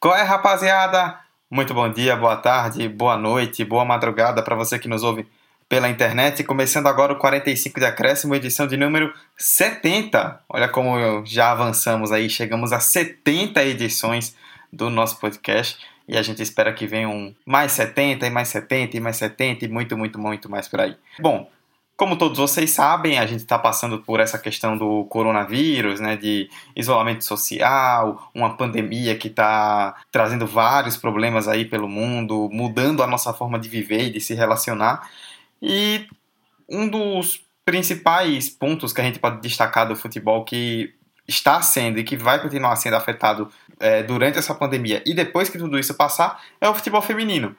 Qual é, rapaziada? Muito bom dia, boa tarde, boa noite, boa madrugada para você que nos ouve pela internet. Começando agora o 45 de acréscimo, edição de número 70. Olha como já avançamos aí, chegamos a 70 edições do nosso podcast e a gente espera que venham mais 70 e mais 70 e mais 70 e muito, muito, muito mais por aí. Bom, como todos vocês sabem, a gente está passando por essa questão do coronavírus, né, de isolamento social, uma pandemia que está trazendo vários problemas aí pelo mundo, mudando a nossa forma de viver e de se relacionar. E um dos principais pontos que a gente pode destacar do futebol que está sendo e que vai continuar sendo afetado é, durante essa pandemia e depois que tudo isso passar é o futebol feminino.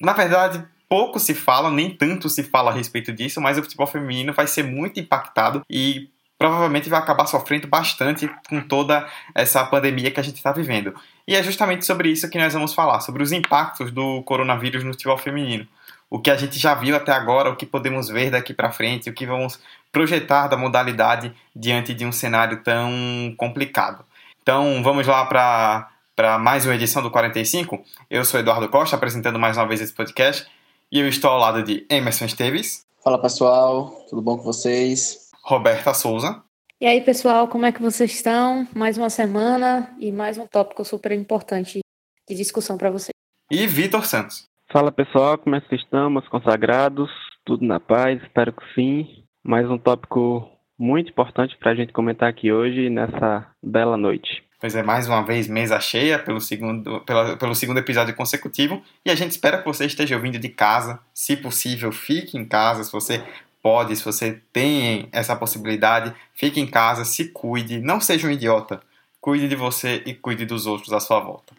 Na verdade, pouco se fala, nem tanto se fala a respeito disso, mas o futebol feminino vai ser muito impactado e provavelmente vai acabar sofrendo bastante com toda essa pandemia que a gente está vivendo. E é justamente sobre isso que nós vamos falar, sobre os impactos do coronavírus no futebol feminino. O que a gente já viu até agora, o que podemos ver daqui para frente, o que vamos projetar da modalidade diante de um cenário tão complicado. Então vamos lá para mais uma edição do 45. Eu sou Eduardo Costa, apresentando mais uma vez esse podcast. E eu estou ao lado de Emerson Esteves. Fala pessoal, tudo bom com vocês? Roberta Souza. E aí pessoal, como é que vocês estão? Mais uma semana e mais um tópico super importante de discussão para vocês. E Vitor Santos. Fala pessoal, como é que estamos? Consagrados? Tudo na paz? Espero que sim. Mais um tópico muito importante para a gente comentar aqui hoje nessa bela noite. Pois é, mais uma vez, mesa cheia pelo segundo, pela, pelo segundo episódio consecutivo. E a gente espera que você esteja ouvindo de casa. Se possível, fique em casa. Se você pode, se você tem essa possibilidade, fique em casa, se cuide. Não seja um idiota. Cuide de você e cuide dos outros à sua volta.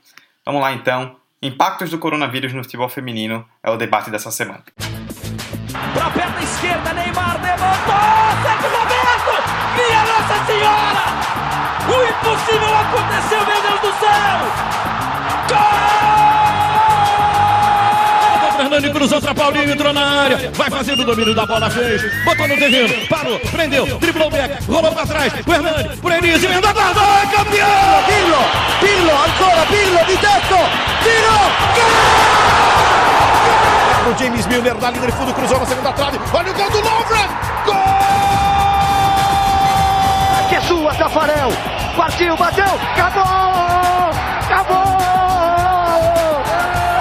Vamos lá então. Impactos do coronavírus no futebol feminino é o debate dessa semana. Perna esquerda, Neymar levantou! Senhora! O impossível aconteceu, meu Deus do céu! Gol! Fernando cruzou para Paulinho, entrou na área, vai fazendo o domínio da bola, fez, botou no terreno, parou, prendeu, driblou o back, rolou para trás, o Hernani, por Enise, emenda guarda, é campeão! Pirlo, Pirlo, ancora Pirlo, di tetto, tiro, gol! O James Milner na linha de fundo, cruzou na segunda trave, olha o gol do Lovren, gol! Que é sua, Tafarel, Partiu, bateu, acabou! Acabou!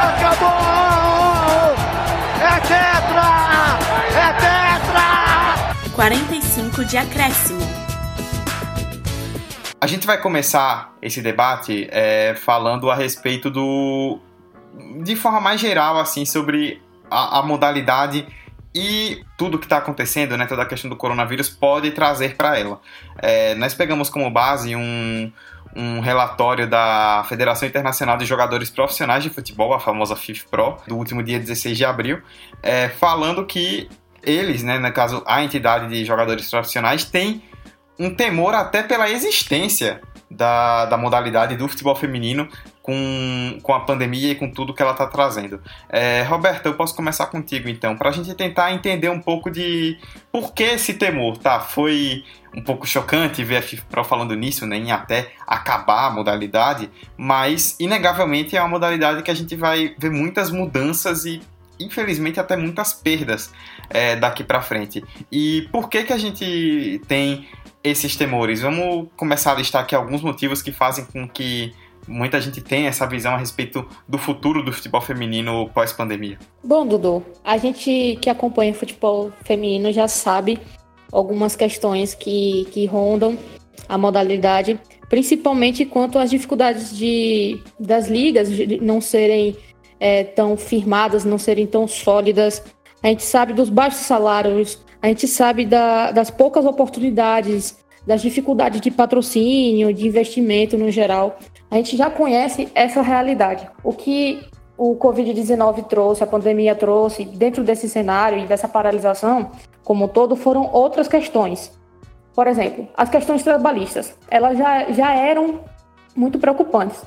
Acabou! É tetra! É tetra! 45 de acréscimo. A gente vai começar esse debate é, falando a respeito do. de forma mais geral, assim, sobre a, a modalidade e tudo que está acontecendo, né, toda a questão do coronavírus pode trazer para ela. É, nós pegamos como base um, um relatório da Federação Internacional de Jogadores Profissionais de Futebol, a famosa FIFPRO, do último dia 16 de abril, é, falando que eles, né, no caso a entidade de jogadores profissionais, tem um temor até pela existência da, da modalidade do futebol feminino com, com a pandemia e com tudo que ela está trazendo. É, Roberta, eu posso começar contigo então, para a gente tentar entender um pouco de por que esse temor, tá? Foi um pouco chocante ver a FIFPRO falando nisso, nem né, até acabar a modalidade, mas inegavelmente é uma modalidade que a gente vai ver muitas mudanças e infelizmente até muitas perdas é, daqui para frente. E por que que a gente tem esses temores? Vamos começar a listar aqui alguns motivos que fazem com que muita gente tem essa visão a respeito do futuro do futebol feminino pós-pandemia? Bom, Dudu, a gente que acompanha o futebol feminino já sabe algumas questões que, que rondam a modalidade, principalmente quanto às dificuldades de, das ligas de não serem é, tão firmadas, não serem tão sólidas. A gente sabe dos baixos salários, a gente sabe da, das poucas oportunidades, das dificuldades de patrocínio, de investimento no geral. A gente já conhece essa realidade. O que o Covid-19 trouxe, a pandemia trouxe, dentro desse cenário e dessa paralisação, como um todo, foram outras questões. Por exemplo, as questões trabalhistas, elas já, já eram muito preocupantes,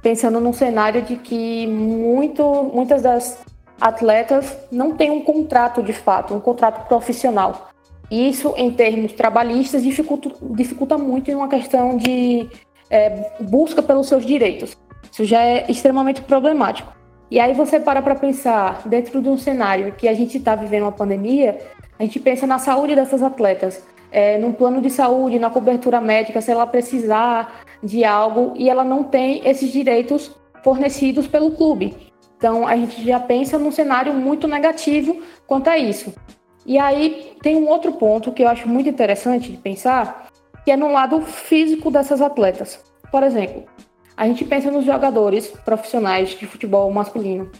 pensando num cenário de que muito, muitas das atletas não têm um contrato de fato, um contrato profissional. Isso, em termos trabalhistas, dificulta, dificulta muito em uma questão de é, busca pelos seus direitos. Isso já é extremamente problemático. E aí você para para pensar, dentro de um cenário que a gente está vivendo uma pandemia, a gente pensa na saúde dessas atletas, é, num plano de saúde, na cobertura médica, se ela precisar de algo e ela não tem esses direitos fornecidos pelo clube. Então a gente já pensa num cenário muito negativo quanto a isso. E aí tem um outro ponto que eu acho muito interessante de pensar, que é no lado físico dessas atletas. Por exemplo, a gente pensa nos jogadores profissionais de futebol masculino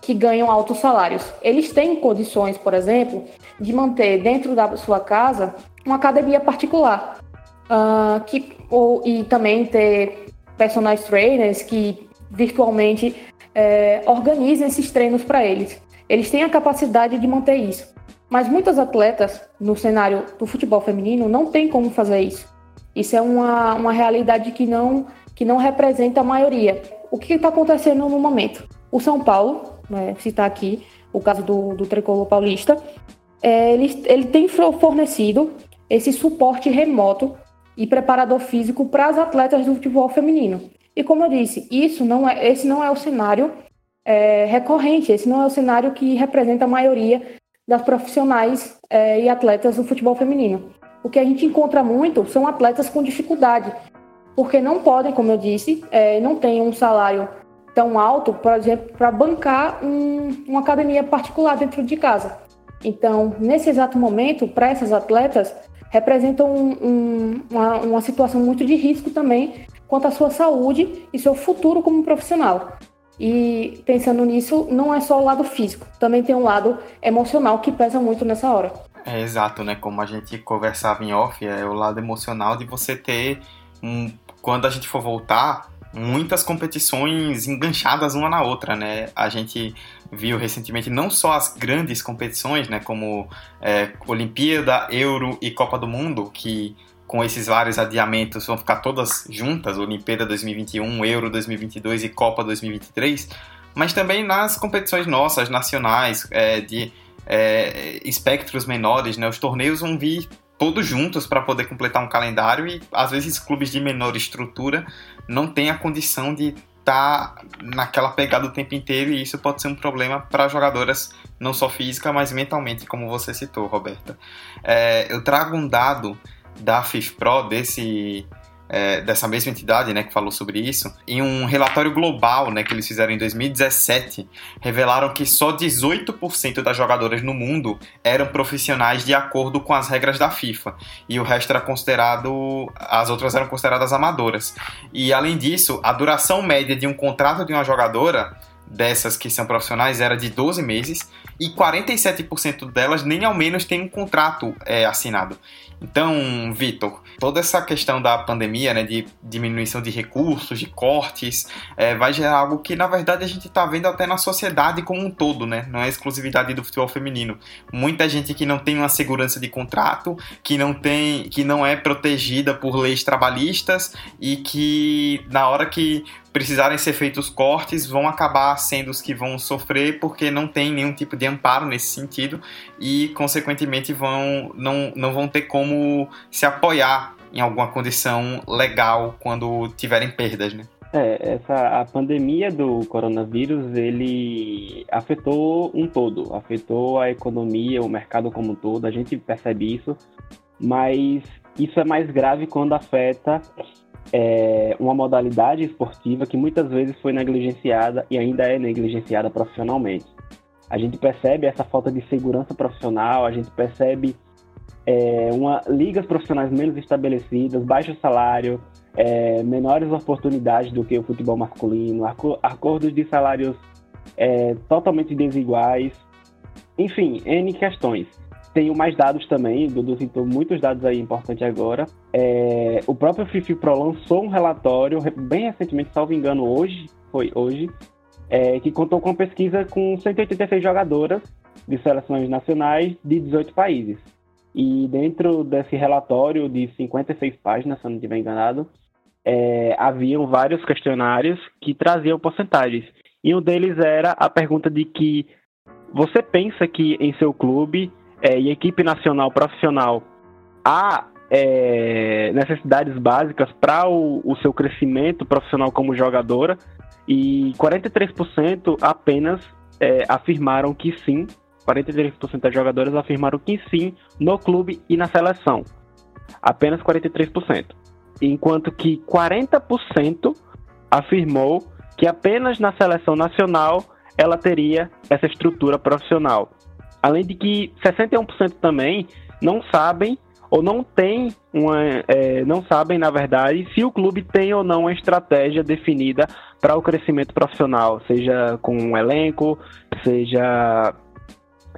que ganham altos salários. Eles têm condições, por exemplo, de manter dentro da sua casa uma academia particular. Uh, que, ou, e também ter personal trainers que virtualmente é, organizem esses treinos para eles. Eles têm a capacidade de manter isso. Mas muitas atletas no cenário do futebol feminino não têm como fazer isso. Isso é uma, uma realidade que não que não representa a maioria. O que está acontecendo no momento? O São Paulo, né, citar aqui o caso do, do tricolor paulista, é, ele, ele tem fornecido esse suporte remoto e preparador físico para as atletas do futebol feminino. E como eu disse, isso não é, esse não é o cenário é, recorrente, esse não é o cenário que representa a maioria das profissionais é, e atletas do futebol feminino. O que a gente encontra muito são atletas com dificuldade, porque não podem, como eu disse, é, não têm um salário tão alto, por exemplo, para bancar um, uma academia particular dentro de casa. Então, nesse exato momento, para essas atletas, representam um, um, uma, uma situação muito de risco também quanto à sua saúde e seu futuro como profissional. E pensando nisso, não é só o lado físico, também tem um lado emocional que pesa muito nessa hora. É exato, né? Como a gente conversava em off, é o lado emocional de você ter um, quando a gente for voltar, muitas competições enganchadas uma na outra, né? A gente viu recentemente não só as grandes competições, né, como é, Olimpíada, Euro e Copa do Mundo, que com esses vários adiamentos vão ficar todas juntas, Olimpíada 2021, Euro 2022 e Copa 2023, mas também nas competições nossas, nacionais, é, de é, espectros menores, né? Os torneios vão vir todos juntos para poder completar um calendário e às vezes clubes de menor estrutura não têm a condição de estar tá naquela pegada o tempo inteiro e isso pode ser um problema para jogadoras não só física, mas mentalmente, como você citou, Roberta. É, eu trago um dado da FIFPRO desse é, dessa mesma entidade, né, que falou sobre isso, em um relatório global, né, que eles fizeram em 2017, revelaram que só 18% das jogadoras no mundo eram profissionais de acordo com as regras da FIFA e o resto era considerado, as outras eram consideradas amadoras. E além disso, a duração média de um contrato de uma jogadora dessas que são profissionais era de 12 meses e 47% delas nem ao menos têm um contrato é, assinado. Então, Vitor, toda essa questão da pandemia, né, de diminuição de recursos, de cortes, é, vai gerar algo que, na verdade, a gente está vendo até na sociedade como um todo, né? Não é exclusividade do futebol feminino. Muita gente que não tem uma segurança de contrato, que não tem, que não é protegida por leis trabalhistas e que na hora que precisarem ser feitos cortes, vão acabar sendo os que vão sofrer porque não tem nenhum tipo de amparo nesse sentido e, consequentemente, vão, não, não vão ter como se apoiar em alguma condição legal quando tiverem perdas, né? É, essa, a pandemia do coronavírus, ele afetou um todo, afetou a economia, o mercado como um todo, a gente percebe isso, mas isso é mais grave quando afeta é uma modalidade esportiva que muitas vezes foi negligenciada e ainda é negligenciada profissionalmente. A gente percebe essa falta de segurança profissional, a gente percebe é, uma, ligas profissionais menos estabelecidas, baixo salário, é, menores oportunidades do que o futebol masculino, acordos de salários é, totalmente desiguais, enfim, N questões. Tenho mais dados também, Dudu citou muitos dados aí importantes agora. É, o próprio Fifi Pro lançou um relatório, bem recentemente, salvo engano, hoje, foi hoje, é, que contou com uma pesquisa com 186 jogadoras de seleções nacionais de 18 países. E dentro desse relatório de 56 páginas, se eu não estiver enganado, é, haviam vários questionários que traziam porcentagens. E um deles era a pergunta de que você pensa que em seu clube é, e equipe nacional profissional há é, necessidades básicas para o, o, seu crescimento profissional como jogadora, e 43% apenas é, afirmaram que sim, 43% das jogadoras afirmaram que sim no clube e na seleção. Apenas 43%. Enquanto que 40% afirmou que apenas na seleção nacional ela teria essa estrutura profissional. Além de que 61% também não sabem ou não tem uma, é, não sabem na verdade se o clube tem ou não uma estratégia definida para o crescimento profissional, seja com um elenco, seja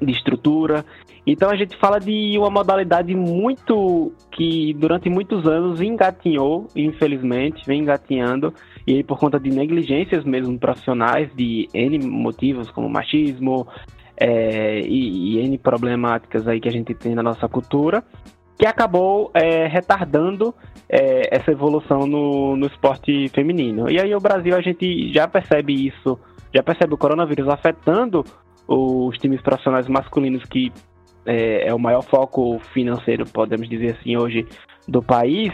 de estrutura. Então a gente fala de uma modalidade muito que durante muitos anos engatinhou, infelizmente, vem engatinhando, e aí por conta de negligências mesmo profissionais, de N motivos como machismo é, e, e, N problemáticas aí que a gente tem na nossa cultura, que acabou é, retardando é, essa evolução no, no esporte feminino. E aí o Brasil a gente já percebe isso, já percebe o coronavírus afetando os times profissionais masculinos que é, é, o maior foco financeiro, podemos dizer assim, hoje do país,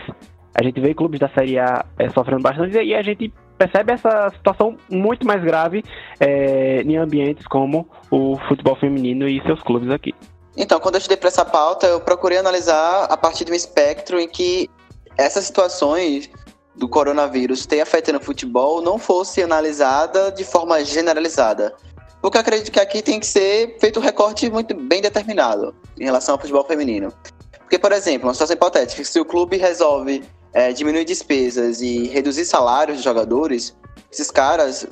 a gente vê clubes da Série A é, sofrendo bastante e a gente percebe essa situação muito mais grave é, em ambientes como o futebol feminino e seus clubes aqui. Então, quando eu estudei para essa pauta, eu procurei analisar a partir de um espectro em que essas situações do coronavírus ter afetando o futebol não fosse analisada de forma generalizada. Porque eu acredito que aqui tem que ser feito um recorte muito bem determinado em relação ao futebol feminino. Porque, por exemplo, uma situação hipotética, se o clube resolve é, diminuir despesas e reduzir salários de jogadores, esses caras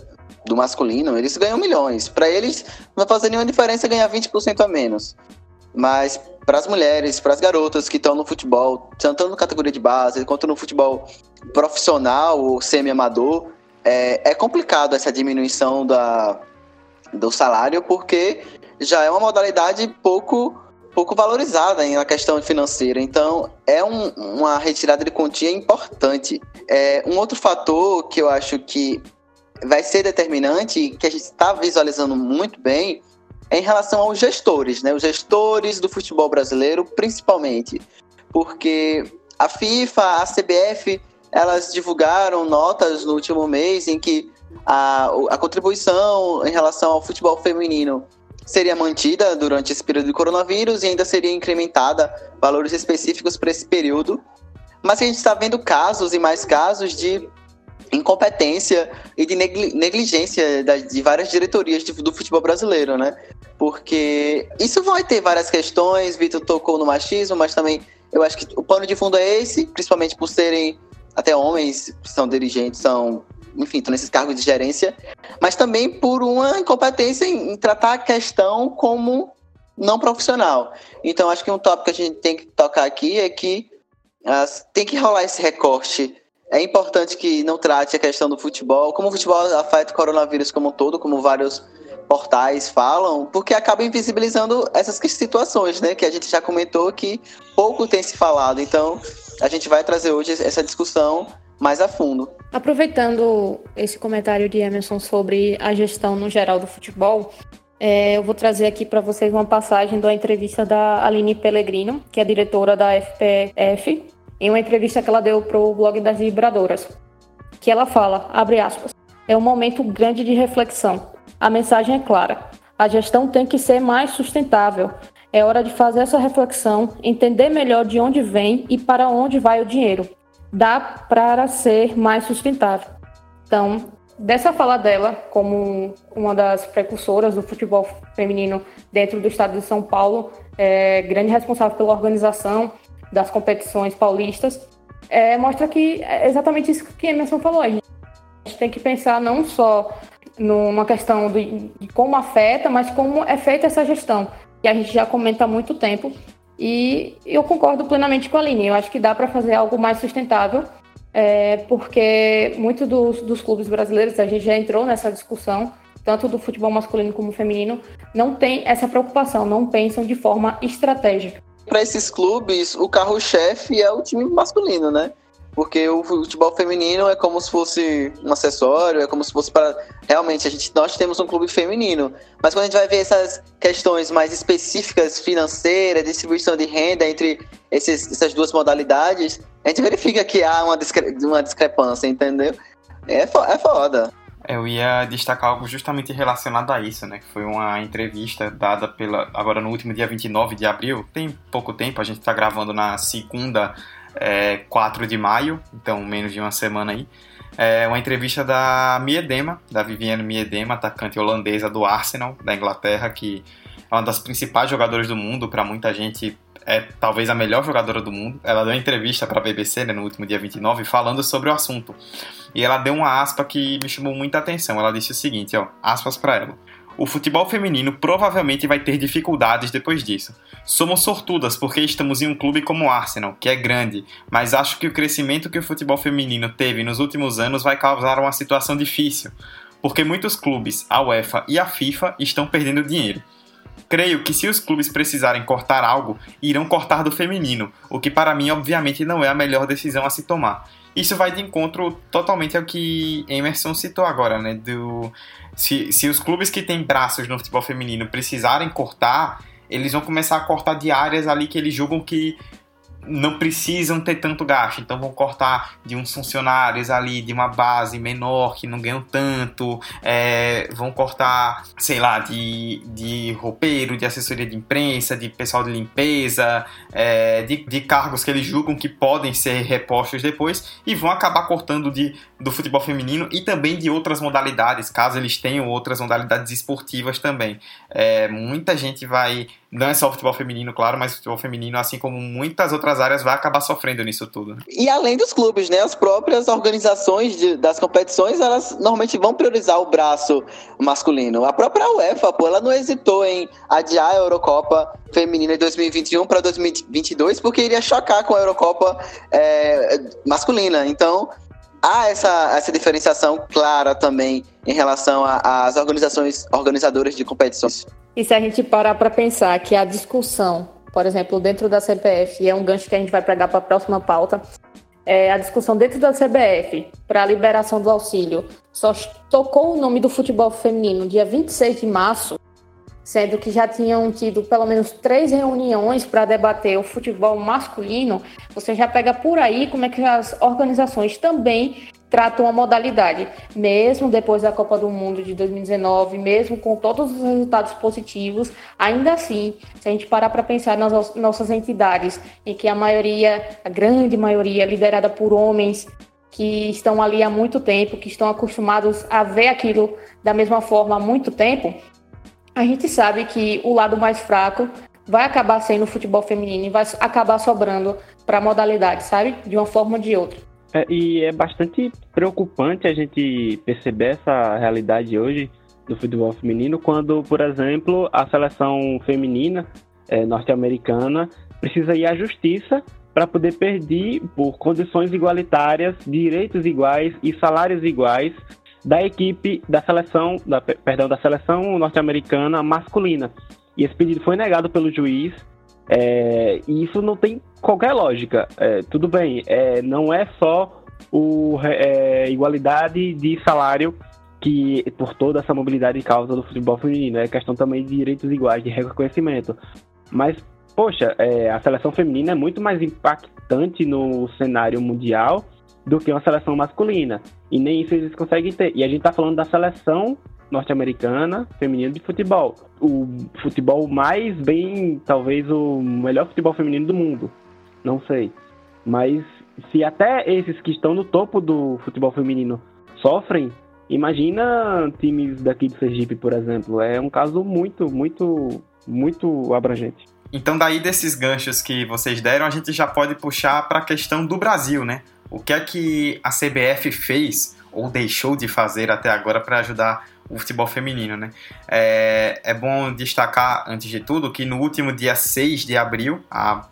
do masculino, eles ganham milhões. Para eles, não vai fazer nenhuma diferença ganhar 20% a menos. Mas para as mulheres, para as garotas que estão no futebol, tanto na categoria de base quanto no futebol profissional ou semi-amador, é, é complicado essa diminuição da, do salário, porque já é uma modalidade pouco pouco valorizada na questão financeira. Então, é um, uma retirada de quantia importante. É, um outro fator que eu acho que vai ser determinante, que a gente está visualizando muito bem, é em relação aos gestores, né? Os gestores do futebol brasileiro, principalmente. Porque a FIFA, a CBF, elas divulgaram notas no último mês em que a, a contribuição em relação ao futebol feminino seria mantida durante esse período de coronavírus e ainda seria incrementada valores específicos para esse período. Mas a gente está vendo casos e mais casos de incompetência e de negligência de várias diretorias do futebol brasileiro, né? Porque isso vai ter várias questões, Vitor tocou no machismo, mas também eu acho que o pano de fundo é esse, principalmente por serem até homens que são dirigentes, são enfim, estão nesses cargos de gerência, mas também por uma incompetência em, em tratar a questão como não profissional. Então, acho que um tópico que a gente tem que tocar aqui é que uh, tem que rolar esse recorte. É importante que não trate a questão do futebol, como o futebol afeta o coronavírus como um todo, como vários portais falam, porque acaba invisibilizando essas situações, né? Que a gente já comentou que pouco tem se falado. Então, a gente vai trazer hoje essa discussão mais a fundo. Aproveitando esse comentário de Emerson sobre a gestão no geral do futebol, é, eu vou trazer aqui para vocês uma passagem da entrevista da Aline Pellegrino, que é diretora da FPF, em uma entrevista que ela deu para o blog das vibradoras, que ela fala, abre aspas, é um momento grande de reflexão. A mensagem é clara. A gestão tem que ser mais sustentável. É hora de fazer essa reflexão, entender melhor de onde vem e para onde vai o dinheiro dá para ser mais sustentável. Então, dessa fala dela, como uma das precursoras do futebol feminino dentro do estado de São Paulo, é, grande responsável pela organização das competições paulistas, é, mostra que é exatamente isso que Emerson falou. A gente tem que pensar não só numa questão de, de como afeta, mas como é feita essa gestão, que a gente já comenta há muito tempo e eu concordo plenamente com a Aline. Eu acho que dá para fazer algo mais sustentável, é, porque muitos dos, dos clubes brasileiros, a gente já entrou nessa discussão, tanto do futebol masculino como feminino, não tem essa preocupação, não pensam de forma estratégica. Para esses clubes, o carro-chefe é o time masculino, né? Porque o futebol feminino é como se fosse um acessório, é como se fosse para realmente a gente nós temos um clube feminino, mas quando a gente vai ver essas questões mais específicas financeiras, distribuição de renda entre esses, essas duas modalidades, a gente verifica que há uma, discre uma discrepância, entendeu? É, fo é foda. Eu ia destacar algo justamente relacionado a isso, né? Que foi uma entrevista dada pela. Agora no último dia 29 de abril, tem pouco tempo, a gente está gravando na segunda, é, 4 de maio, então menos de uma semana aí. É uma entrevista da Miedema, da Viviane Miedema, atacante holandesa do Arsenal, da Inglaterra, que é uma das principais jogadoras do mundo, para muita gente é talvez a melhor jogadora do mundo. Ela deu uma entrevista para a BBC né, no último dia 29 falando sobre o assunto. E ela deu uma aspa que me chamou muita atenção. Ela disse o seguinte, ó, aspas para ela. O futebol feminino provavelmente vai ter dificuldades depois disso. Somos sortudas porque estamos em um clube como o Arsenal, que é grande, mas acho que o crescimento que o futebol feminino teve nos últimos anos vai causar uma situação difícil, porque muitos clubes, a UEFA e a FIFA, estão perdendo dinheiro. Creio que se os clubes precisarem cortar algo, irão cortar do feminino, o que para mim obviamente não é a melhor decisão a se tomar. Isso vai de encontro totalmente ao que Emerson citou agora, né? Do, se, se os clubes que têm braços no futebol feminino precisarem cortar, eles vão começar a cortar de áreas ali que eles julgam que não precisam ter tanto gasto, então vão cortar de uns funcionários ali de uma base menor que não ganham tanto, é, vão cortar, sei lá, de, de roupeiro, de assessoria de imprensa, de pessoal de limpeza, é, de, de cargos que eles julgam que podem ser repostos depois e vão acabar cortando de, do futebol feminino e também de outras modalidades, caso eles tenham outras modalidades esportivas também. É, muita gente vai não é só o futebol feminino, claro, mas o futebol feminino, assim como muitas outras áreas, vai acabar sofrendo nisso tudo. E além dos clubes, né? As próprias organizações de, das competições, elas normalmente vão priorizar o braço masculino. A própria UEFA, pô, ela não hesitou em adiar a Eurocopa feminina de 2021 para 2022, porque iria chocar com a Eurocopa é, masculina. Então, há essa, essa diferenciação clara também em relação às organizações organizadoras de competições. E se a gente parar para pensar que a discussão, por exemplo, dentro da CBF, e é um gancho que a gente vai pegar para a próxima pauta, é a discussão dentro da CBF para a liberação do auxílio só tocou o nome do futebol feminino dia 26 de março, sendo que já tinham tido pelo menos três reuniões para debater o futebol masculino, você já pega por aí como é que as organizações também tratam a modalidade, mesmo depois da Copa do Mundo de 2019, mesmo com todos os resultados positivos, ainda assim, se a gente parar para pensar nas nossas entidades, em que a maioria, a grande maioria, liderada por homens que estão ali há muito tempo, que estão acostumados a ver aquilo da mesma forma há muito tempo, a gente sabe que o lado mais fraco vai acabar sendo o futebol feminino e vai acabar sobrando para a modalidade, sabe? De uma forma ou de outra. É, e é bastante preocupante a gente perceber essa realidade hoje do futebol feminino quando, por exemplo, a seleção feminina é, norte-americana precisa ir à justiça para poder pedir por condições igualitárias, direitos iguais e salários iguais da equipe da seleção, da, perdão, da seleção norte-americana masculina. E esse pedido foi negado pelo juiz é, e isso não tem qualquer lógica. É, tudo bem, é, não é só o é, igualdade de salário que por toda essa mobilidade causa do futebol feminino, é questão também de direitos iguais, de reconhecimento. Mas, poxa, é, a seleção feminina é muito mais impactante no cenário mundial do que uma seleção masculina. E nem isso eles conseguem ter. E a gente está falando da seleção norte-americana feminina de futebol. O futebol mais bem, talvez o melhor futebol feminino do mundo. Não sei. Mas se até esses que estão no topo do futebol feminino sofrem, imagina times daqui do Sergipe, por exemplo. É um caso muito, muito, muito abrangente. Então, daí desses ganchos que vocês deram, a gente já pode puxar para a questão do Brasil, né? O que é que a CBF fez ou deixou de fazer até agora para ajudar o futebol feminino, né? É, é bom destacar, antes de tudo, que no último dia 6 de abril, há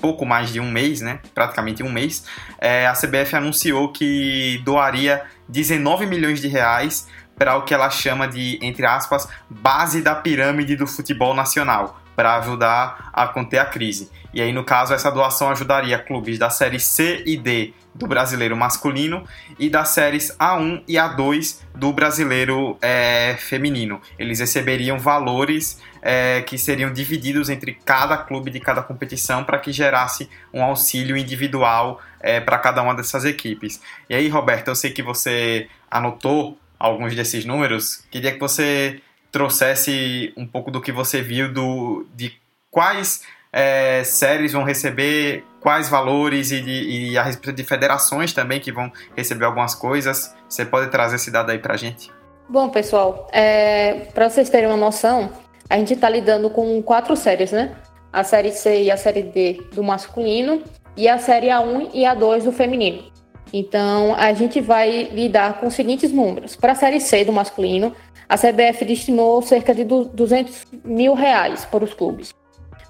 pouco mais de um mês, né? Praticamente um mês, é, a CBF anunciou que doaria 19 milhões de reais para o que ela chama de, entre aspas, base da pirâmide do futebol nacional, para ajudar a conter a crise. E aí, no caso, essa doação ajudaria clubes da série C e D do brasileiro masculino e das séries A1 e A2 do brasileiro é, feminino. Eles receberiam valores é, que seriam divididos entre cada clube de cada competição para que gerasse um auxílio individual é, para cada uma dessas equipes. E aí, Roberto, eu sei que você anotou alguns desses números, queria que você trouxesse um pouco do que você viu do, de quais é, séries vão receber quais valores e, de, e, a respeito de federações também que vão receber algumas coisas. Você pode trazer esse dado aí para a gente? Bom, pessoal, é, para vocês terem uma noção, a gente está lidando com quatro séries, né? A série C e a série D do masculino e a série A1 e A2 do feminino. Então, a gente vai lidar com os seguintes números. Para a série C do masculino, a CBF destinou cerca de 200 mil reais para os clubes.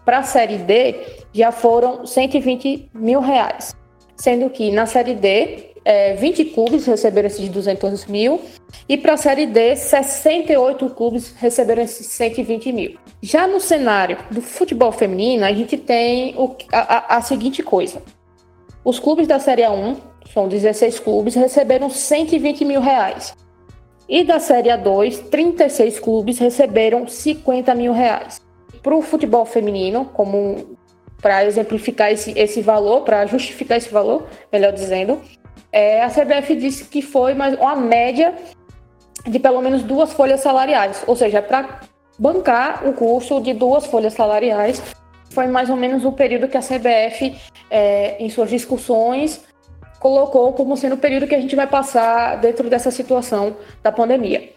Para a Série D, já foram 120 mil reais, sendo que na Série D, é, 20 clubes receberam esses 200 mil e para a Série D, 68 clubes receberam esses 120 mil. Já no cenário do futebol feminino, a gente tem o, a, a, seguinte coisa. Os clubes da Série A1, são 16 clubes, receberam 120 mil reais. E da Série A2, 36 clubes receberam 50 mil reais. Para o futebol feminino, como para exemplificar esse, esse valor, para justificar esse valor, melhor dizendo, é, a CBF disse que foi mais uma média de pelo menos duas folhas salariais, ou seja, para bancar o custo de duas folhas salariais, foi mais ou menos o período que a CBF, é, em suas discussões, colocou como sendo o período que a gente vai passar dentro dessa situação da pandemia.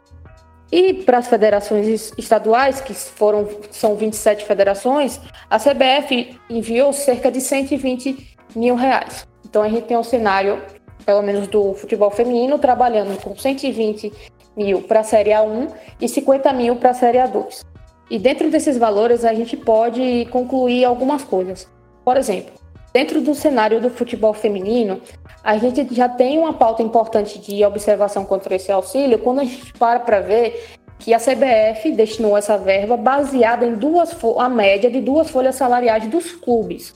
E para as federações estaduais, que foram são 27 federações, a CBF enviou cerca de 120 mil reais. Então a gente tem um cenário, pelo menos do futebol feminino, trabalhando com 120 mil para a Série A1 e 50 mil para a Série A2. E dentro desses valores a gente pode concluir algumas coisas. Por exemplo, dentro do cenário do futebol feminino, a gente já tem uma pauta importante de observação contra esse auxílio quando a gente para para ver que a CBF destinou essa verba baseada em duas a média de duas folhas salariais dos clubes.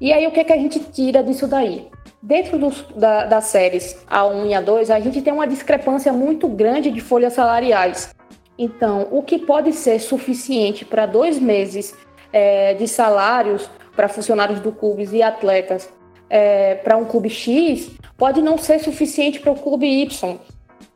E aí o que, é que a gente tira disso daí? Dentro dos, da, das séries A1 e A2, a gente tem uma discrepância muito grande de folhas salariais. Então, o que pode ser suficiente para dois meses é, de salários para funcionários do clube e atletas é, para um clube X pode não ser suficiente para o clube Y,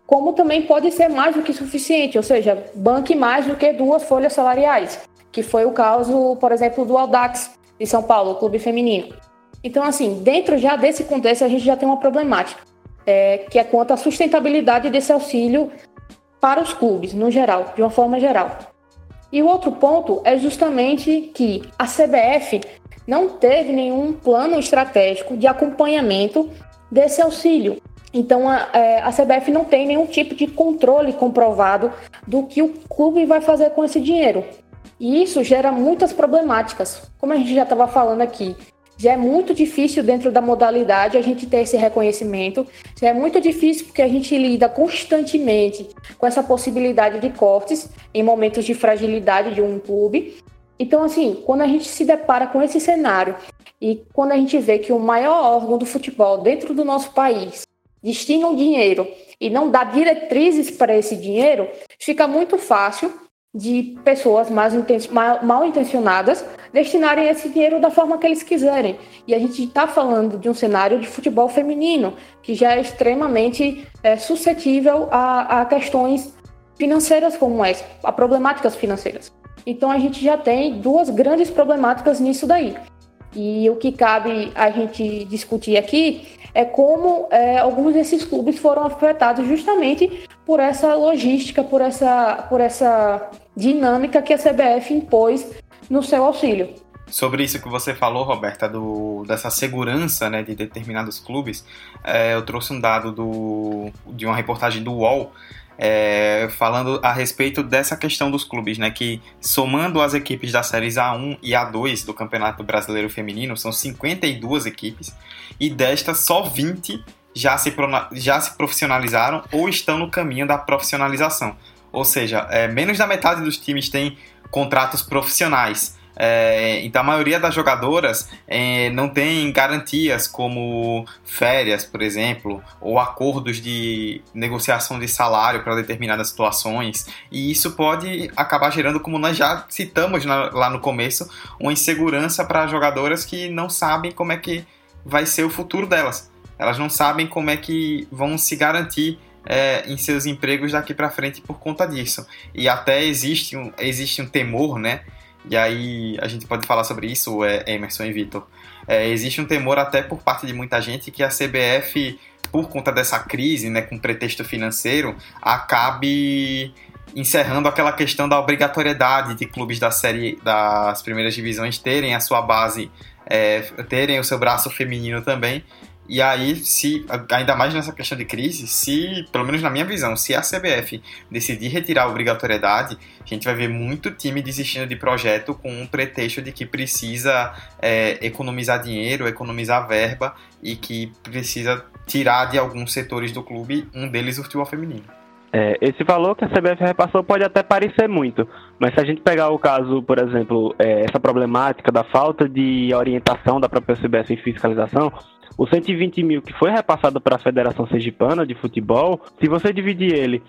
como também pode ser mais do que suficiente, ou seja, banque mais do que duas folhas salariais, que foi o caso, por exemplo, do Aldax de São Paulo, o clube feminino. Então, assim, dentro já desse contexto, a gente já tem uma problemática, é, que é quanto à sustentabilidade desse auxílio para os clubes, no geral, de uma forma geral. E o outro ponto é justamente que a CBF não teve nenhum plano estratégico de acompanhamento desse auxílio. Então a, é, a CBF não tem nenhum tipo de controle comprovado do que o clube vai fazer com esse dinheiro. E isso gera muitas problemáticas. Como a gente já estava falando aqui, já é muito difícil dentro da modalidade a gente ter esse reconhecimento. Já é muito difícil porque a gente lida constantemente com essa possibilidade de cortes em momentos de fragilidade de um clube. Então, assim, quando a gente se depara com esse cenário e quando a gente vê que o maior órgão do futebol dentro do nosso país destina o dinheiro e não dá diretrizes para esse dinheiro, fica muito fácil de pessoas mal, mal intencionadas destinarem esse dinheiro da forma que eles quiserem. E a gente está falando de um cenário de futebol feminino, que já é extremamente é, suscetível a, a questões financeiras como essa, a problemáticas financeiras. Então a gente já tem duas grandes problemáticas nisso daí. E o que cabe a gente discutir aqui é como é, alguns desses clubes foram afetados justamente por essa logística, por essa, por essa dinâmica que a CBF impôs no seu auxílio. Sobre isso que você falou, Roberta, do, dessa segurança né, de determinados clubes, é, eu trouxe um dado do, de uma reportagem do UOL é, falando a respeito dessa questão dos clubes, né? Que somando as equipes das séries A1 e A2 do Campeonato Brasileiro Feminino, são 52 equipes, e destas só 20 já se, já se profissionalizaram ou estão no caminho da profissionalização. Ou seja, é, menos da metade dos times tem contratos profissionais. É, então a maioria das jogadoras é, não tem garantias como férias, por exemplo, ou acordos de negociação de salário para determinadas situações, e isso pode acabar gerando, como nós já citamos na, lá no começo, uma insegurança para jogadoras que não sabem como é que vai ser o futuro delas. Elas não sabem como é que vão se garantir é, em seus empregos daqui para frente por conta disso. E até existe um, existe um temor, né? E aí a gente pode falar sobre isso, é, Emerson e Vitor. É, existe um temor até por parte de muita gente que a CBF, por conta dessa crise, né, com pretexto financeiro, acabe encerrando aquela questão da obrigatoriedade de clubes da série das primeiras divisões terem a sua base, é, terem o seu braço feminino também. E aí, se ainda mais nessa questão de crise, se, pelo menos na minha visão, se a CBF decidir retirar a obrigatoriedade, a gente vai ver muito time desistindo de projeto com um pretexto de que precisa é, economizar dinheiro, economizar verba e que precisa tirar de alguns setores do clube, um deles o futebol feminino. É, esse valor que a CBF repassou pode até parecer muito, mas se a gente pegar o caso, por exemplo, é, essa problemática da falta de orientação da própria CBF em fiscalização, o 120 mil que foi repassado para a Federação Sergipana de Futebol, se você dividir ele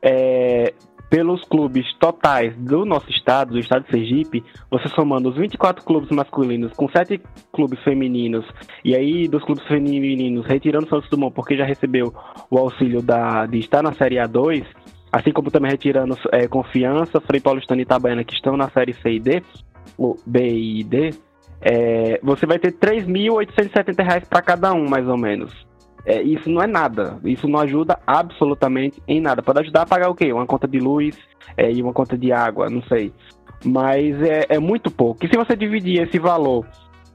é, pelos clubes totais do nosso estado, do estado de Sergipe, você somando os 24 clubes masculinos com 7 clubes femininos, e aí dos clubes femininos retirando Santos Dumont porque já recebeu o auxílio da, de estar na Série A2, assim como também retirando é, Confiança, Frei Paulistano e Itabaiana que estão na Série C e D, o B e D, é, você vai ter R$ 3.870 para cada um, mais ou menos. É, isso não é nada. Isso não ajuda absolutamente em nada. Pode ajudar a pagar o quê? Uma conta de luz é, e uma conta de água, não sei. Mas é, é muito pouco. E se você dividir esse valor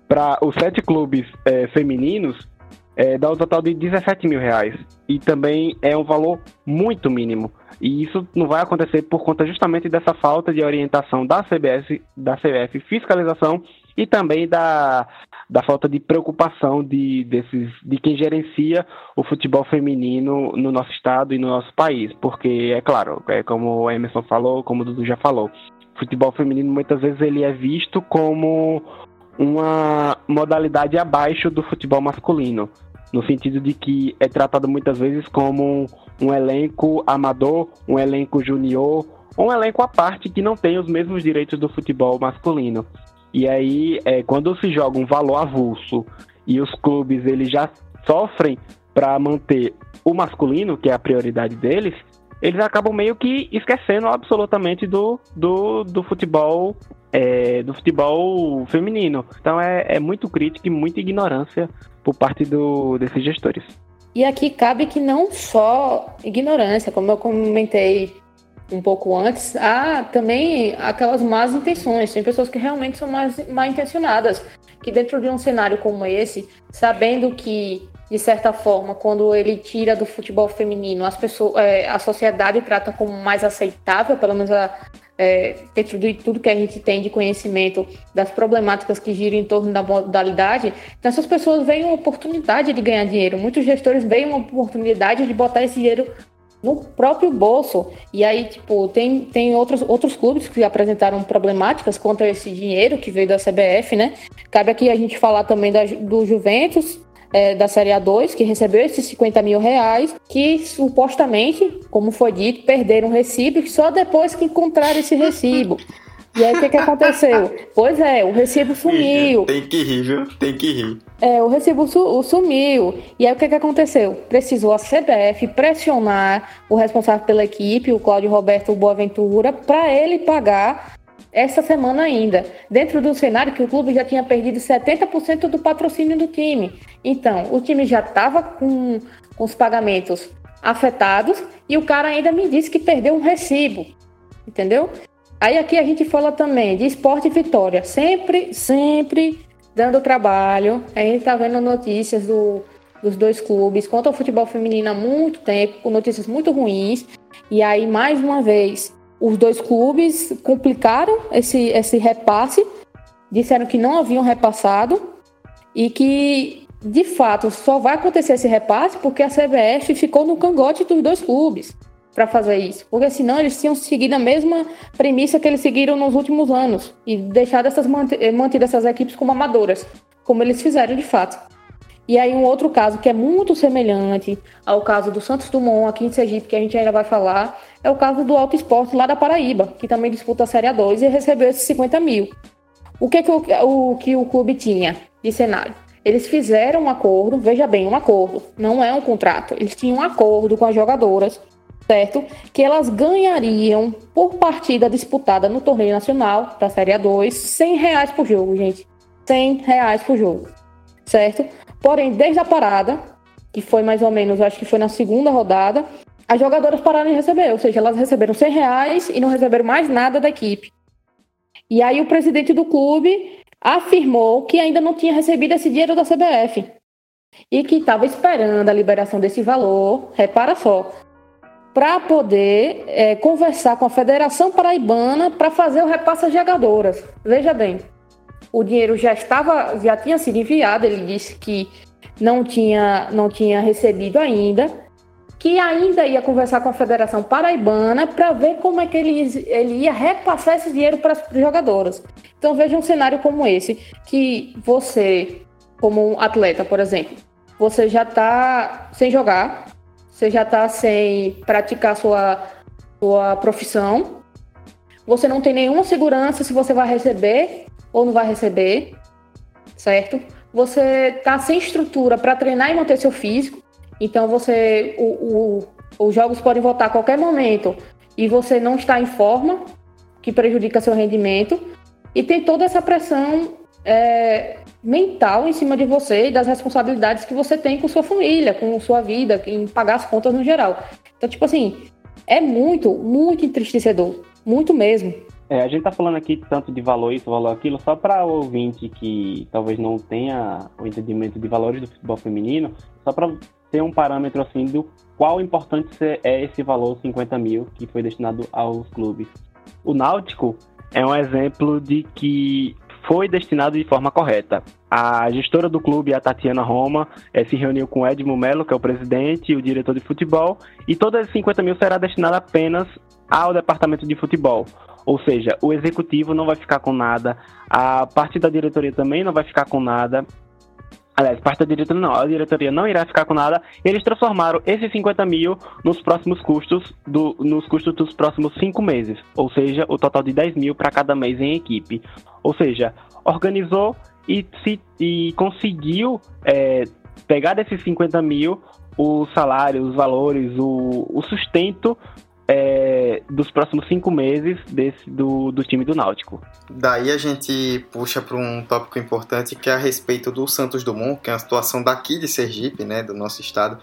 para os sete clubes é, femininos, é, dá um total de 17 mil reais. E também é um valor muito mínimo. E isso não vai acontecer por conta justamente dessa falta de orientação da CBS, da CBF, fiscalização e também da, da falta de preocupação de, desses, de quem gerencia o futebol feminino no nosso estado e no nosso país. Porque, é claro, é como o Emerson falou, como o Dudu já falou, futebol feminino muitas vezes ele é visto como uma modalidade abaixo do futebol masculino, no sentido de que é tratado muitas vezes como um elenco amador, um elenco junior, um elenco à parte que não tem os mesmos direitos do futebol masculino. E aí, é, quando se joga um valor avulso e os clubes eles já sofrem para manter o masculino, que é a prioridade deles, eles acabam meio que esquecendo absolutamente do, do, do futebol é, do futebol feminino. Então é, é muito crítica e muita ignorância por parte do, desses gestores. E aqui cabe que não só ignorância, como eu comentei um pouco antes, há também aquelas más intenções. Tem pessoas que realmente são mais mal intencionadas, que dentro de um cenário como esse, sabendo que de certa forma, quando ele tira do futebol feminino, as pessoas, é, a sociedade trata como mais aceitável, pelo menos a, é, dentro de tudo que a gente tem de conhecimento das problemáticas que giram em torno da modalidade. Então, essas pessoas veem uma oportunidade de ganhar dinheiro. Muitos gestores veem uma oportunidade de botar esse dinheiro no próprio bolso. E aí, tipo, tem, tem outros, outros clubes que apresentaram problemáticas contra esse dinheiro que veio da CBF, né? Cabe aqui a gente falar também da, do Juventus, é, da Série A2, que recebeu esses 50 mil reais, que supostamente, como foi dito, perderam o recibo só depois que encontraram esse recibo. E aí o que, que aconteceu? Pois é, o recibo sumiu. Tem que rir, viu? Tem que rir. É, o recibo su sumiu. E aí o que, que aconteceu? Precisou a CBF pressionar o responsável pela equipe, o Cláudio Roberto Boaventura, para ele pagar essa semana ainda, dentro do cenário que o clube já tinha perdido 70% do patrocínio do time. Então, o time já estava com, com os pagamentos afetados e o cara ainda me disse que perdeu um recibo, entendeu? Aí aqui a gente fala também de esporte e vitória, sempre, sempre dando trabalho. A gente tá vendo notícias do, dos dois clubes quanto ao futebol feminino há muito tempo, com notícias muito ruins. E aí, mais uma vez, os dois clubes complicaram esse, esse repasse, disseram que não haviam repassado e que, de fato, só vai acontecer esse repasse porque a CBF ficou no cangote dos dois clubes para fazer isso. Porque senão eles tinham seguido a mesma premissa que eles seguiram nos últimos anos e deixado essas eh, mantido essas equipes como amadoras, como eles fizeram de fato. E aí um outro caso que é muito semelhante ao caso do Santos Dumont aqui em Sergipe, que a gente ainda vai falar, é o caso do Alto Esporte lá da Paraíba, que também disputa a Série A2 e recebeu esses 50 mil. O que, que o, o, que o clube tinha de cenário? eles fizeram um acordo, veja bem, um acordo, não é um contrato. Eles tinham um acordo com as jogadoras, certo? Que elas ganhariam por partida disputada no torneio nacional da Série A2 100 reais por jogo, gente. 100 reais por jogo, certo? Porém, desde a parada, que foi mais ou menos, acho que foi na segunda rodada, as jogadoras pararam de receber, ou seja, elas receberam 100 reais e não receberam mais nada da equipe. E aí o presidente do clube afirmou que ainda não tinha recebido esse dinheiro da CBF e que estava esperando a liberação desse valor, repara só, para poder é, conversar com a Federação Paraibana para fazer o repasse às jogadoras. Veja bem, o dinheiro já estava, já tinha sido enviado, ele disse que não tinha, não tinha recebido ainda, que ainda ia conversar com a Federação Paraibana para ver como é que ele, ele ia repassar esse dinheiro para as jogadoras. Então veja um cenário como esse, que você, como um atleta, por exemplo, você já está sem jogar, você já está sem praticar sua, sua profissão, você não tem nenhuma segurança se você vai receber ou não vai receber, certo? Você está sem estrutura para treinar e manter seu físico, então você o, o, os jogos podem voltar a qualquer momento e você não está em forma, que prejudica seu rendimento, e tem toda essa pressão é, mental em cima de você e das responsabilidades que você tem com sua família, com sua vida, em pagar as contas no geral. Então, tipo assim, é muito, muito entristecedor, muito mesmo. É, a gente tá falando aqui tanto de valor isso, valor aquilo, só para o ouvinte que talvez não tenha o entendimento de valores do futebol feminino, só para ter um parâmetro assim do qual importante é esse valor 50 mil que foi destinado aos clubes. O Náutico é um exemplo de que foi destinado de forma correta. A gestora do clube, a Tatiana Roma, eh, se reuniu com Edmo Melo, que é o presidente e o diretor de futebol, e todos esses 50 mil será destinado apenas ao departamento de futebol. Ou seja, o executivo não vai ficar com nada, a parte da diretoria também não vai ficar com nada. Aliás, parte da diretoria não, a diretoria não irá ficar com nada. Eles transformaram esses 50 mil nos próximos custos, do, nos custos dos próximos cinco meses. Ou seja, o total de 10 mil para cada mês em equipe. Ou seja, organizou e, se, e conseguiu é, pegar desses 50 mil os salários, os valores, o, o sustento é, dos próximos cinco meses desse, do, do time do Náutico. Daí a gente puxa para um tópico importante que é a respeito do Santos Dumont, que é a situação daqui de Sergipe, né, do nosso estado,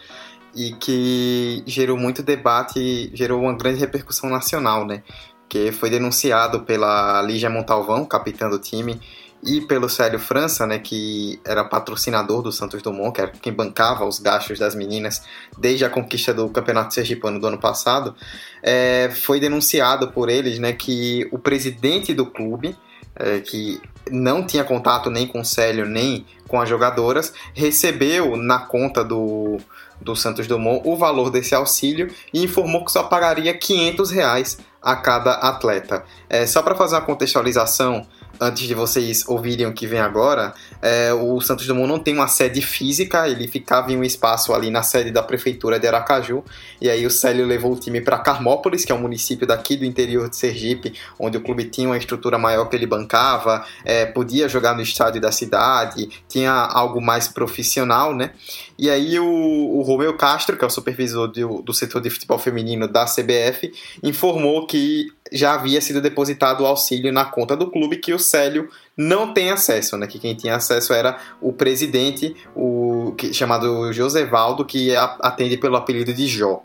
e que gerou muito debate, gerou uma grande repercussão nacional, né, que foi denunciado pela Lígia Montalvão, capitã do time, e pelo Célio França, né, que era patrocinador do Santos Dumont, que era quem bancava os gastos das meninas desde a conquista do Campeonato Sergipano do ano passado, é, foi denunciado por eles né, que o presidente do clube, é, que não tinha contato nem com o Célio nem com as jogadoras, recebeu na conta do, do Santos Dumont o valor desse auxílio e informou que só pagaria 500 reais a cada atleta. É, só para fazer uma contextualização, antes de vocês ouvirem o que vem agora, é, o Santos Dumont não tem uma sede física, ele ficava em um espaço ali na sede da prefeitura de Aracaju, e aí o Célio levou o time para Carmópolis, que é um município daqui do interior de Sergipe, onde o clube tinha uma estrutura maior que ele bancava, é, podia jogar no estádio da cidade, tinha algo mais profissional, né? E aí o, o Romeu Castro, que é o supervisor do, do setor de futebol feminino da CBF, informou que já havia sido depositado o auxílio na conta do clube que o Célio não tem acesso, né? Que quem tinha acesso era o presidente, o que, chamado Josevaldo, que atende pelo apelido de Jó.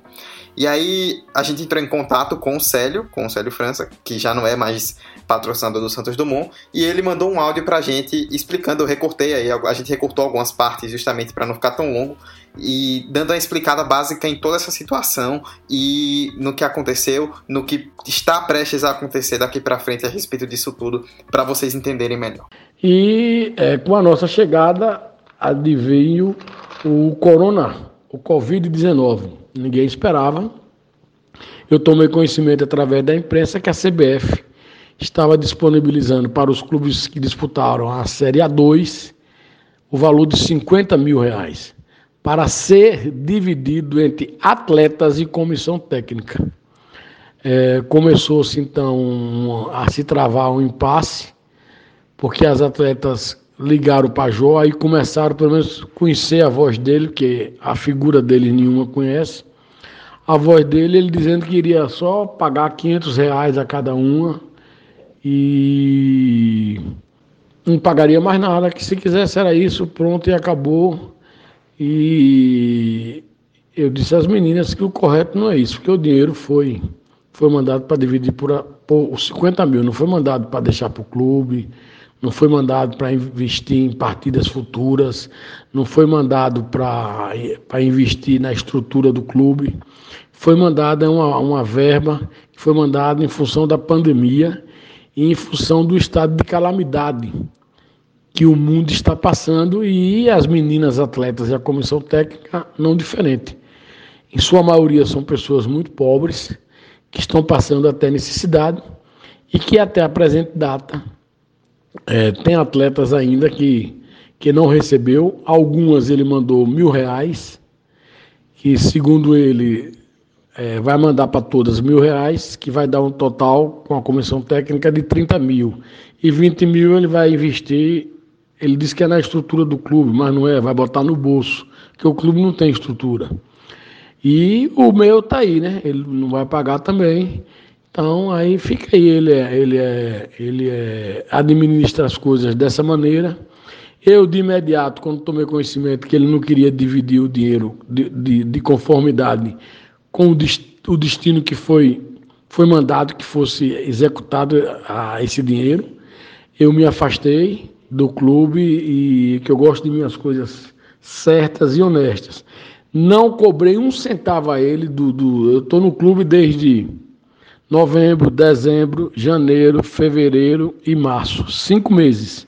E aí a gente entrou em contato com o Célio, com o Célio França, que já não é mais patrocinador do Santos Dumont, e ele mandou um áudio pra gente explicando, eu recortei aí, a gente recortou algumas partes justamente para não ficar tão longo, e dando uma explicada básica em toda essa situação e no que aconteceu, no que está prestes a acontecer daqui para frente a respeito disso tudo, para vocês entenderem melhor. E é, com a nossa chegada adveio o corona, o Covid-19 ninguém esperava. Eu tomei conhecimento através da imprensa que a CBF estava disponibilizando para os clubes que disputaram a Série A2 o valor de 50 mil reais para ser dividido entre atletas e comissão técnica. É, Começou-se então a se travar um impasse, porque as atletas ligaram para Jó, aí começaram pelo menos conhecer a voz dele, que a figura dele nenhuma conhece. A voz dele, ele dizendo que iria só pagar 500 reais a cada uma e não pagaria mais nada, que se quisesse era isso, pronto e acabou. E eu disse às meninas que o correto não é isso, porque o dinheiro foi, foi mandado para dividir por, por 50 mil, não foi mandado para deixar para o clube, não foi mandado para investir em partidas futuras, não foi mandado para investir na estrutura do clube, foi mandada uma, uma verba que foi mandada em função da pandemia e em função do estado de calamidade que o mundo está passando e as meninas atletas e a comissão técnica não diferente. Em sua maioria são pessoas muito pobres que estão passando até necessidade e que até a presente data é, tem atletas ainda que, que não recebeu. Algumas ele mandou mil reais, que segundo ele é, vai mandar para todas mil reais, que vai dar um total com a comissão técnica de 30 mil. E 20 mil ele vai investir ele disse que é na estrutura do clube, mas não é, vai botar no bolso, que o clube não tem estrutura. E o meu tá aí, né? Ele não vai pagar também. Então aí fica aí, ele é, ele é, ele é, administra as coisas dessa maneira. Eu, de imediato, quando tomei conhecimento que ele não queria dividir o dinheiro de, de, de conformidade com o, destino que foi, foi mandado que fosse executado a esse dinheiro, eu me afastei do clube e que eu gosto de minhas coisas certas e honestas. Não cobrei um centavo a ele do, do eu estou no clube desde novembro, dezembro, janeiro, fevereiro e março, cinco meses.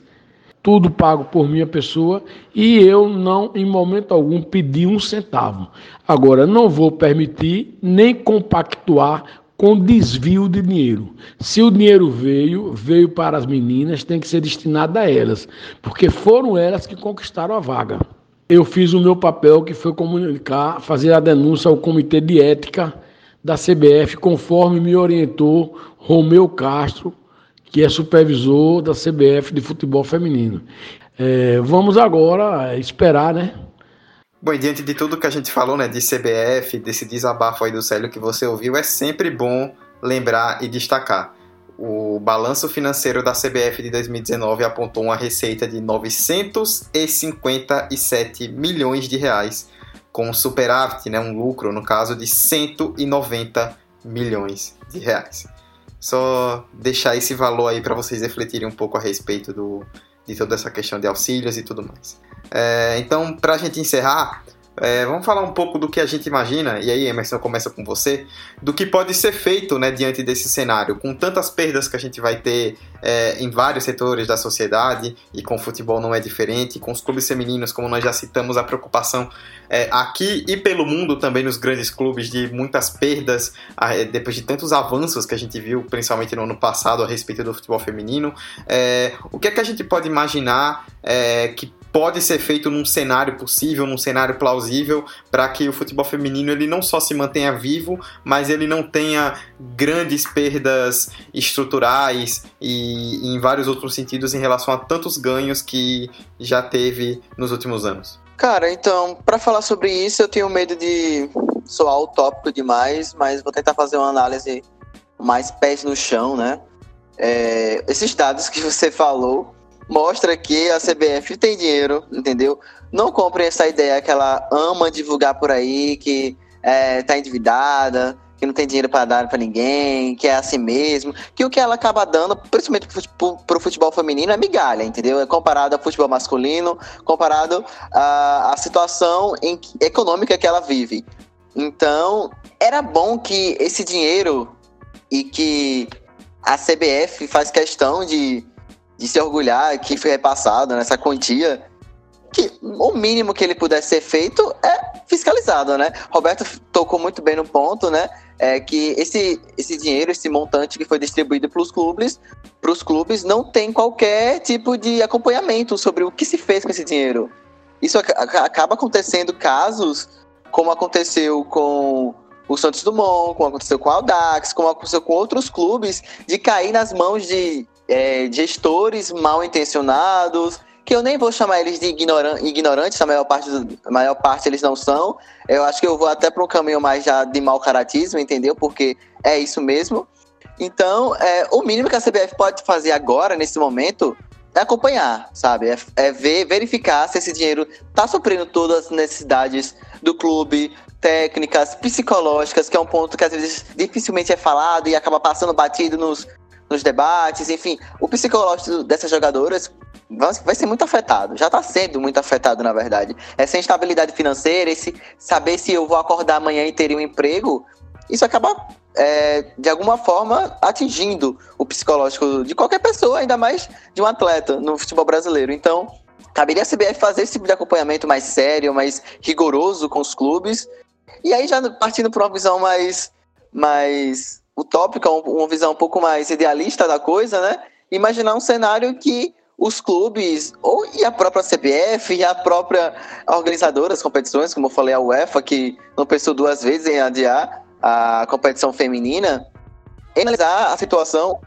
Tudo pago por minha pessoa e eu não, em momento algum, pedi um centavo. Agora, não vou permitir nem compactuar com desvio de dinheiro. Se o dinheiro veio, veio para as meninas, tem que ser destinado a elas, porque foram elas que conquistaram a vaga. Eu fiz o meu papel, que foi comunicar, fazer a denúncia ao Comitê de Ética da CBF, conforme me orientou Romeu Castro, que é supervisor da CBF de futebol feminino. É, vamos agora esperar, né? Bom, diante de tudo que a gente falou, né, de CBF, desse desabafo aí do Célio que você ouviu, é sempre bom lembrar e destacar. O balanço financeiro da CBF de 2019 apontou uma receita de 957 milhões de reais, com um superávit, né, um lucro, no caso, de 190 milhões de reais. Só deixar esse valor aí para vocês refletirem um pouco a respeito do, de toda essa questão de auxílios e tudo mais. É, então, para a gente encerrar, é, vamos falar um pouco do que a gente imagina, e aí, Emerson, começa com você, do que pode ser feito né, diante desse cenário, com tantas perdas que a gente vai ter é, em vários setores da sociedade, e com o futebol não é diferente, com os clubes femininos, como nós já citamos, a preocupação é, aqui e pelo mundo também nos grandes clubes de muitas perdas, é, depois de tantos avanços que a gente viu, principalmente no ano passado, a respeito do futebol feminino. É, o que é que a gente pode imaginar é, que pode ser feito num cenário possível, num cenário plausível, para que o futebol feminino ele não só se mantenha vivo, mas ele não tenha grandes perdas estruturais e, e em vários outros sentidos em relação a tantos ganhos que já teve nos últimos anos. Cara, então, para falar sobre isso, eu tenho medo de soar utópico demais, mas vou tentar fazer uma análise mais pés no chão, né? É, esses dados que você falou mostra que a CBF tem dinheiro, entendeu? Não comprem essa ideia que ela ama divulgar por aí, que é, tá endividada, que não tem dinheiro para dar para ninguém, que é assim mesmo, que o que ela acaba dando, principalmente para o futebol feminino, é migalha, entendeu? É comparado ao futebol masculino, comparado à, à situação em, econômica que ela vive. Então, era bom que esse dinheiro e que a CBF faz questão de de se orgulhar que foi repassado nessa quantia, que o mínimo que ele pudesse ser feito é fiscalizado, né? Roberto tocou muito bem no ponto, né? É que esse, esse dinheiro, esse montante que foi distribuído para os clubes, para os clubes não tem qualquer tipo de acompanhamento sobre o que se fez com esse dinheiro. Isso acaba acontecendo casos como aconteceu com o Santos Dumont, como aconteceu com o Aldax, como aconteceu com outros clubes, de cair nas mãos de é, gestores mal intencionados que eu nem vou chamar eles de ignoran ignorantes, a maior parte, do, a maior parte eles não são. Eu acho que eu vou até para um caminho mais já de mau caratismo, entendeu? Porque é isso mesmo. Então, é, o mínimo que a CBF pode fazer agora, nesse momento, é acompanhar, sabe? É, é ver, verificar se esse dinheiro está suprindo todas as necessidades do clube, técnicas, psicológicas, que é um ponto que às vezes dificilmente é falado e acaba passando batido nos, nos debates. Enfim, o psicológico dessas jogadoras vai ser muito afetado, já está sendo muito afetado, na verdade. Essa instabilidade financeira, esse saber se eu vou acordar amanhã e ter um emprego, isso acaba é, de alguma forma atingindo o psicológico de qualquer pessoa, ainda mais de um atleta no futebol brasileiro. Então, caberia a CBF fazer esse tipo de acompanhamento mais sério, mais rigoroso com os clubes. E aí, já partindo para uma visão mais, mais utópica, uma visão um pouco mais idealista da coisa, né? Imaginar um cenário que os clubes, ou e a própria CBF, e a própria organizadora das competições, como eu falei, a UEFA, que não pensou duas vezes em adiar, a competição feminina, analisar a situação,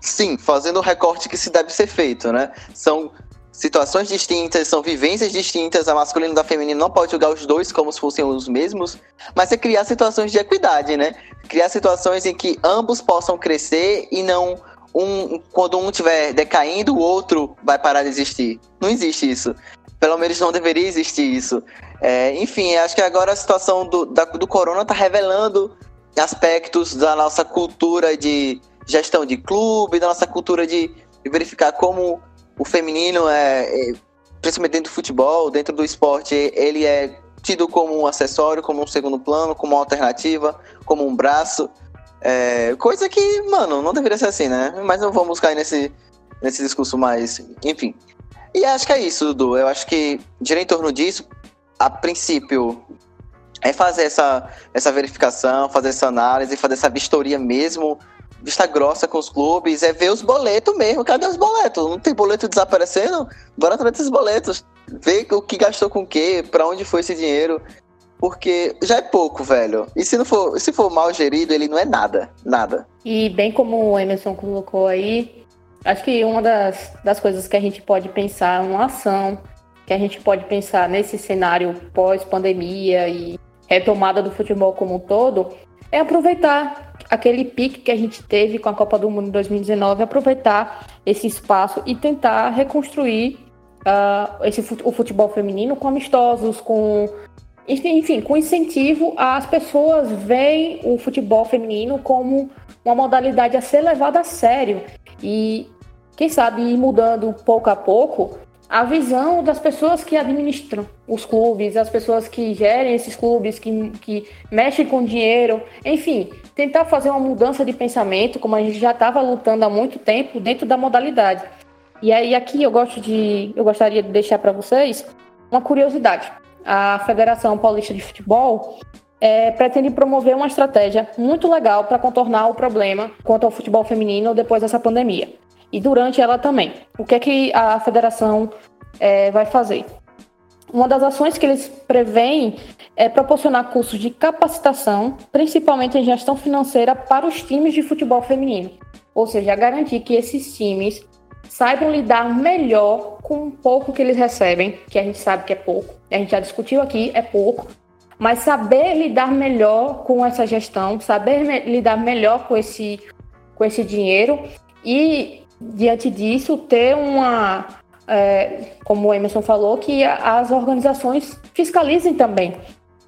sim, fazendo o recorte que se deve ser feito, né? São situações distintas, são vivências distintas, a masculina e a feminina não pode julgar os dois como se fossem os mesmos, mas é criar situações de equidade, né? Criar situações em que ambos possam crescer e não um, quando um estiver decaindo, o outro vai parar de existir. Não existe isso. Pelo menos não deveria existir isso. É, enfim, acho que agora a situação do, da, do corona está revelando aspectos da nossa cultura de gestão de clube, da nossa cultura de verificar como o feminino é, é, principalmente dentro do futebol, dentro do esporte, ele é tido como um acessório, como um segundo plano, como uma alternativa, como um braço. É, coisa que, mano, não deveria ser assim, né? Mas não vamos cair nesse, nesse discurso mais. Enfim. E acho que é isso, Dudu. Eu acho que gira em torno disso a princípio, é fazer essa, essa verificação, fazer essa análise, fazer essa vistoria mesmo, vista grossa com os clubes, é ver os boletos mesmo. Cadê os boletos? Não tem boleto desaparecendo? Bora atrás desses boletos. Ver o que gastou com o quê, para onde foi esse dinheiro. Porque já é pouco, velho. E se não for, se for mal gerido, ele não é nada. Nada. E bem como o Emerson colocou aí, acho que uma das, das coisas que a gente pode pensar uma ação que a gente pode pensar nesse cenário pós-pandemia e retomada do futebol como um todo, é aproveitar aquele pique que a gente teve com a Copa do Mundo em 2019, aproveitar esse espaço e tentar reconstruir uh, esse, o futebol feminino com amistosos, com enfim, com incentivo às pessoas verem o futebol feminino como uma modalidade a ser levada a sério. E quem sabe ir mudando pouco a pouco a visão das pessoas que administram os clubes, as pessoas que gerem esses clubes, que, que mexem com dinheiro, enfim, tentar fazer uma mudança de pensamento, como a gente já estava lutando há muito tempo dentro da modalidade. E aí aqui eu gosto de, eu gostaria de deixar para vocês uma curiosidade. A Federação Paulista de Futebol é, pretende promover uma estratégia muito legal para contornar o problema quanto ao futebol feminino depois dessa pandemia e durante ela também. O que é que a federação é, vai fazer? Uma das ações que eles preveem é proporcionar cursos de capacitação, principalmente em gestão financeira, para os times de futebol feminino. Ou seja, garantir que esses times saibam lidar melhor com o pouco que eles recebem, que a gente sabe que é pouco, a gente já discutiu aqui, é pouco, mas saber lidar melhor com essa gestão, saber me lidar melhor com esse, com esse dinheiro e diante disso, ter uma, é, como o Emerson falou, que as organizações fiscalizem também.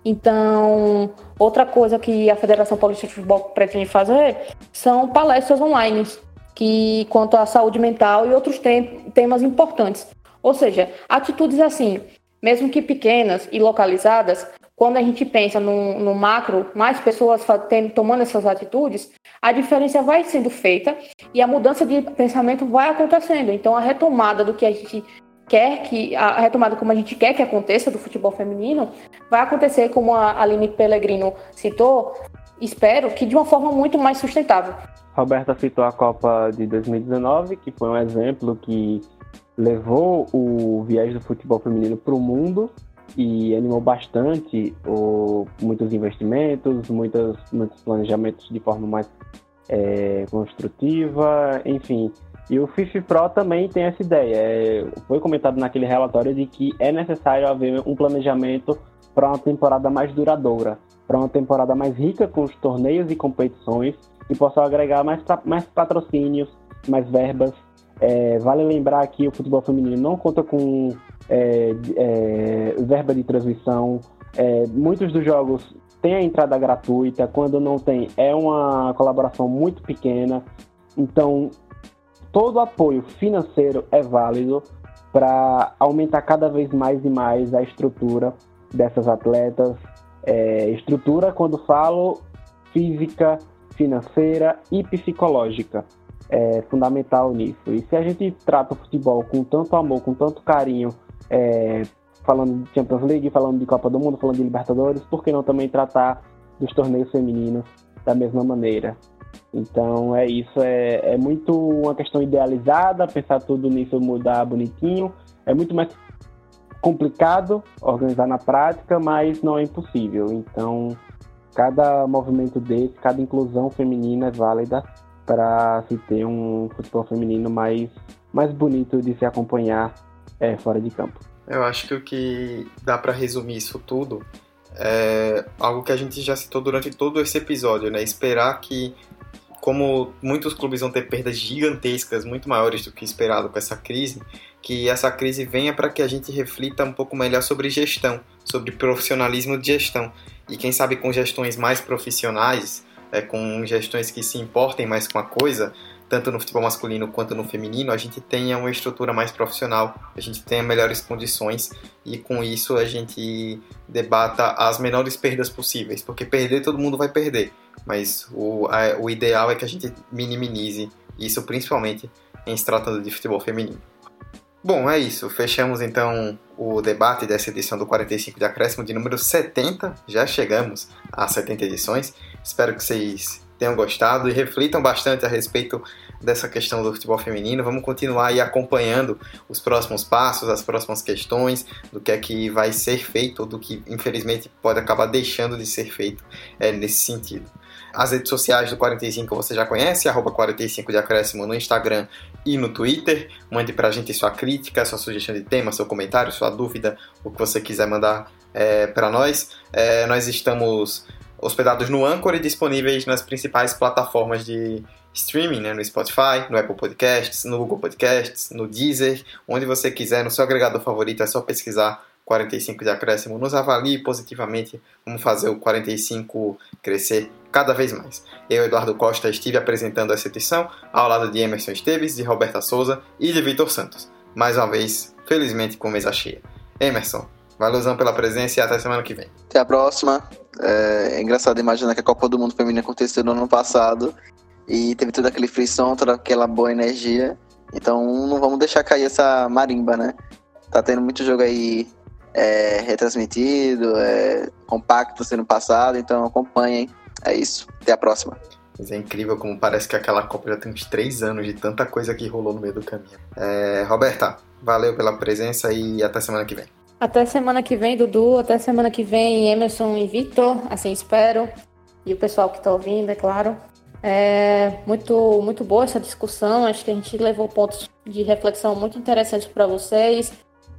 Então, outra coisa que a Federação Paulista de Futebol pretende fazer são palestras online, que quanto à saúde mental e outros tem, temas importantes. Ou seja, atitudes assim, mesmo que pequenas e localizadas, quando a gente pensa no, no macro, mais pessoas tendo, tomando essas atitudes, a diferença vai sendo feita e a mudança de pensamento vai acontecendo. Então, a retomada do que a gente quer que a retomada como a gente quer que aconteça do futebol feminino vai acontecer como a Aline Pellegrino citou, espero que de uma forma muito mais sustentável. Roberta citou a Copa de 2019, que foi um exemplo que levou o viés do futebol feminino para o mundo e animou bastante o, muitos investimentos, muitos, muitos planejamentos de forma mais é, construtiva, enfim, E o FIFA Pro também tem essa ideia. É, foi comentado naquele relatório de que é necessário haver um planejamento para uma temporada mais duradoura, para uma temporada mais rica com os torneios e competições que possam agregar mais, mais patrocínios, mais verbas. É, vale lembrar que o futebol feminino não conta com é, é, verba de transmissão. É, muitos dos jogos têm a entrada gratuita, quando não tem, é uma colaboração muito pequena. Então, todo apoio financeiro é válido para aumentar cada vez mais e mais a estrutura dessas atletas. É, estrutura, quando falo, física, financeira e psicológica. É fundamental nisso. E se a gente trata o futebol com tanto amor, com tanto carinho, é, falando de Champions League, falando de Copa do Mundo, falando de Libertadores, por que não também tratar dos torneios femininos da mesma maneira? Então é isso, é, é muito uma questão idealizada, pensar tudo nisso mudar bonitinho. É muito mais complicado organizar na prática, mas não é impossível. Então, cada movimento desse, cada inclusão feminina é válida para se ter um futebol feminino mais, mais bonito de se acompanhar é, fora de campo. Eu acho que o que dá para resumir isso tudo é algo que a gente já citou durante todo esse episódio, né? Esperar que como muitos clubes vão ter perdas gigantescas, muito maiores do que esperado com essa crise, que essa crise venha para que a gente reflita um pouco melhor sobre gestão, sobre profissionalismo de gestão. E quem sabe com gestões mais profissionais, é, com gestões que se importem mais com a coisa, tanto no futebol masculino quanto no feminino, a gente tenha uma estrutura mais profissional, a gente tenha melhores condições e com isso a gente debata as menores perdas possíveis, porque perder todo mundo vai perder, mas o, a, o ideal é que a gente minimize isso, principalmente em se tratando de futebol feminino. Bom, é isso. Fechamos então o debate dessa edição do 45 de acréscimo de número 70. Já chegamos a 70 edições. Espero que vocês tenham gostado e reflitam bastante a respeito dessa questão do futebol feminino. Vamos continuar aí acompanhando os próximos passos, as próximas questões, do que é que vai ser feito, ou do que infelizmente pode acabar deixando de ser feito é, nesse sentido. As redes sociais do 45 você já conhece, arroba 45 de acréscimo no Instagram e no Twitter. Mande pra gente sua crítica, sua sugestão de tema, seu comentário, sua dúvida, o que você quiser mandar é, para nós. É, nós estamos hospedados no Anchor e disponíveis nas principais plataformas de streaming, né? no Spotify, no Apple Podcasts, no Google Podcasts, no Deezer, onde você quiser, no seu agregador favorito, é só pesquisar 45 de acréscimo. Nos avalie positivamente, vamos fazer o 45 crescer cada vez mais. Eu, Eduardo Costa, estive apresentando essa edição ao lado de Emerson Esteves, de Roberta Souza e de Vitor Santos. Mais uma vez, felizmente com mesa cheia. Emerson, valeuzão pela presença e até semana que vem. Até a próxima. É, é engraçado imaginar que a Copa do Mundo Feminino aconteceu no ano passado e teve todo aquele frisson, toda aquela boa energia. Então não vamos deixar cair essa marimba, né? Tá tendo muito jogo aí é, retransmitido, é, compacto sendo passado, então acompanhem. É isso. Até a próxima. Mas é incrível como parece que aquela Copa já tem uns três anos de tanta coisa que rolou no meio do caminho. É, Roberta, valeu pela presença e até semana que vem. Até semana que vem, Dudu. Até semana que vem, Emerson e Victor. Assim espero. E o pessoal que está ouvindo, é claro. É muito, muito boa essa discussão. Acho que a gente levou pontos de reflexão muito interessantes para vocês.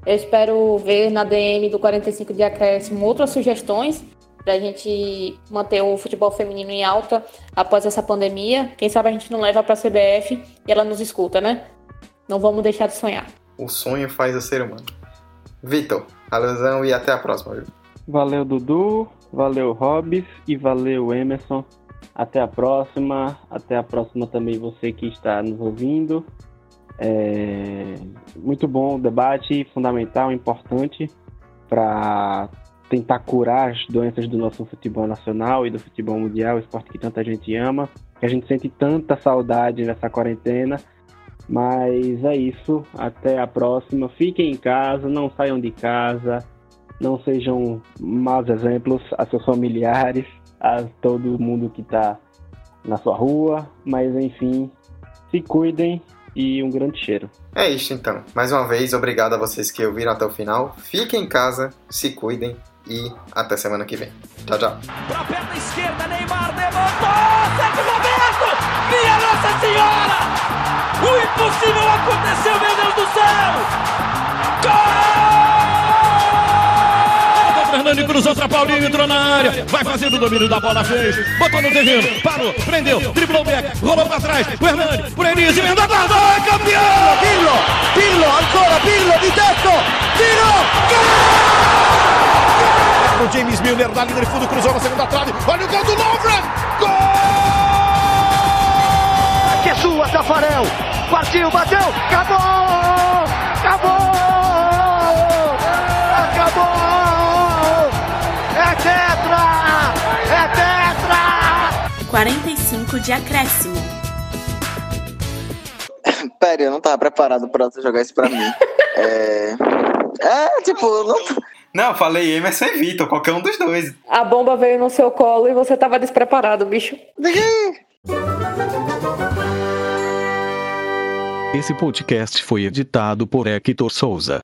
Eu espero ver na DM do 45 de acréscimo outras sugestões para a gente manter o futebol feminino em alta após essa pandemia. Quem sabe a gente não leva para a CBF e ela nos escuta, né? Não vamos deixar de sonhar. O sonho faz o ser humano. Vitor, alusão e até a próxima. Viu? Valeu, Dudu. Valeu, Hobbs. E valeu, Emerson. Até a próxima. Até a próxima também você que está nos ouvindo. É muito bom o debate, fundamental, importante para tentar curar as doenças do nosso futebol nacional e do futebol mundial, esporte que tanta gente ama, que a gente sente tanta saudade nessa quarentena. Mas é isso, até a próxima. Fiquem em casa, não saiam de casa, não sejam maus exemplos a seus familiares, a todo mundo que está na sua rua, mas enfim, se cuidem e um grande cheiro. É isso então. Mais uma vez, obrigado a vocês que ouviram até o final. Fiquem em casa, se cuidem e até semana que vem. Tchau, tchau. Nossa Senhora! O impossível aconteceu, meu Deus do céu! Gol! Fernando cruzou para Paulinho, entrou na área, vai fazendo o domínio da bola, fez, botou no terreno, parou, prendeu, driblou o back, rolou para trás, o Hernani, por Enis, emenda guarda, é campeão! Pirlo, Pirlo, ancora Pirlo di tetto, tiro, gol! O James Milner na linha de fundo, cruzou na segunda trave, olha o gol do Lovren, gol! Que é sua, Tafarel, partiu, bateu, acabou, acabou, acabou, é tetra, é tetra! 45 de acréscimo. Pera, eu não tava preparado pra você jogar isso pra mim. é... é, tipo, não... Não, falei Emerson e Vitor, qualquer um dos dois. A bomba veio no seu colo e você tava despreparado, bicho. Esse podcast foi editado por Hector Souza.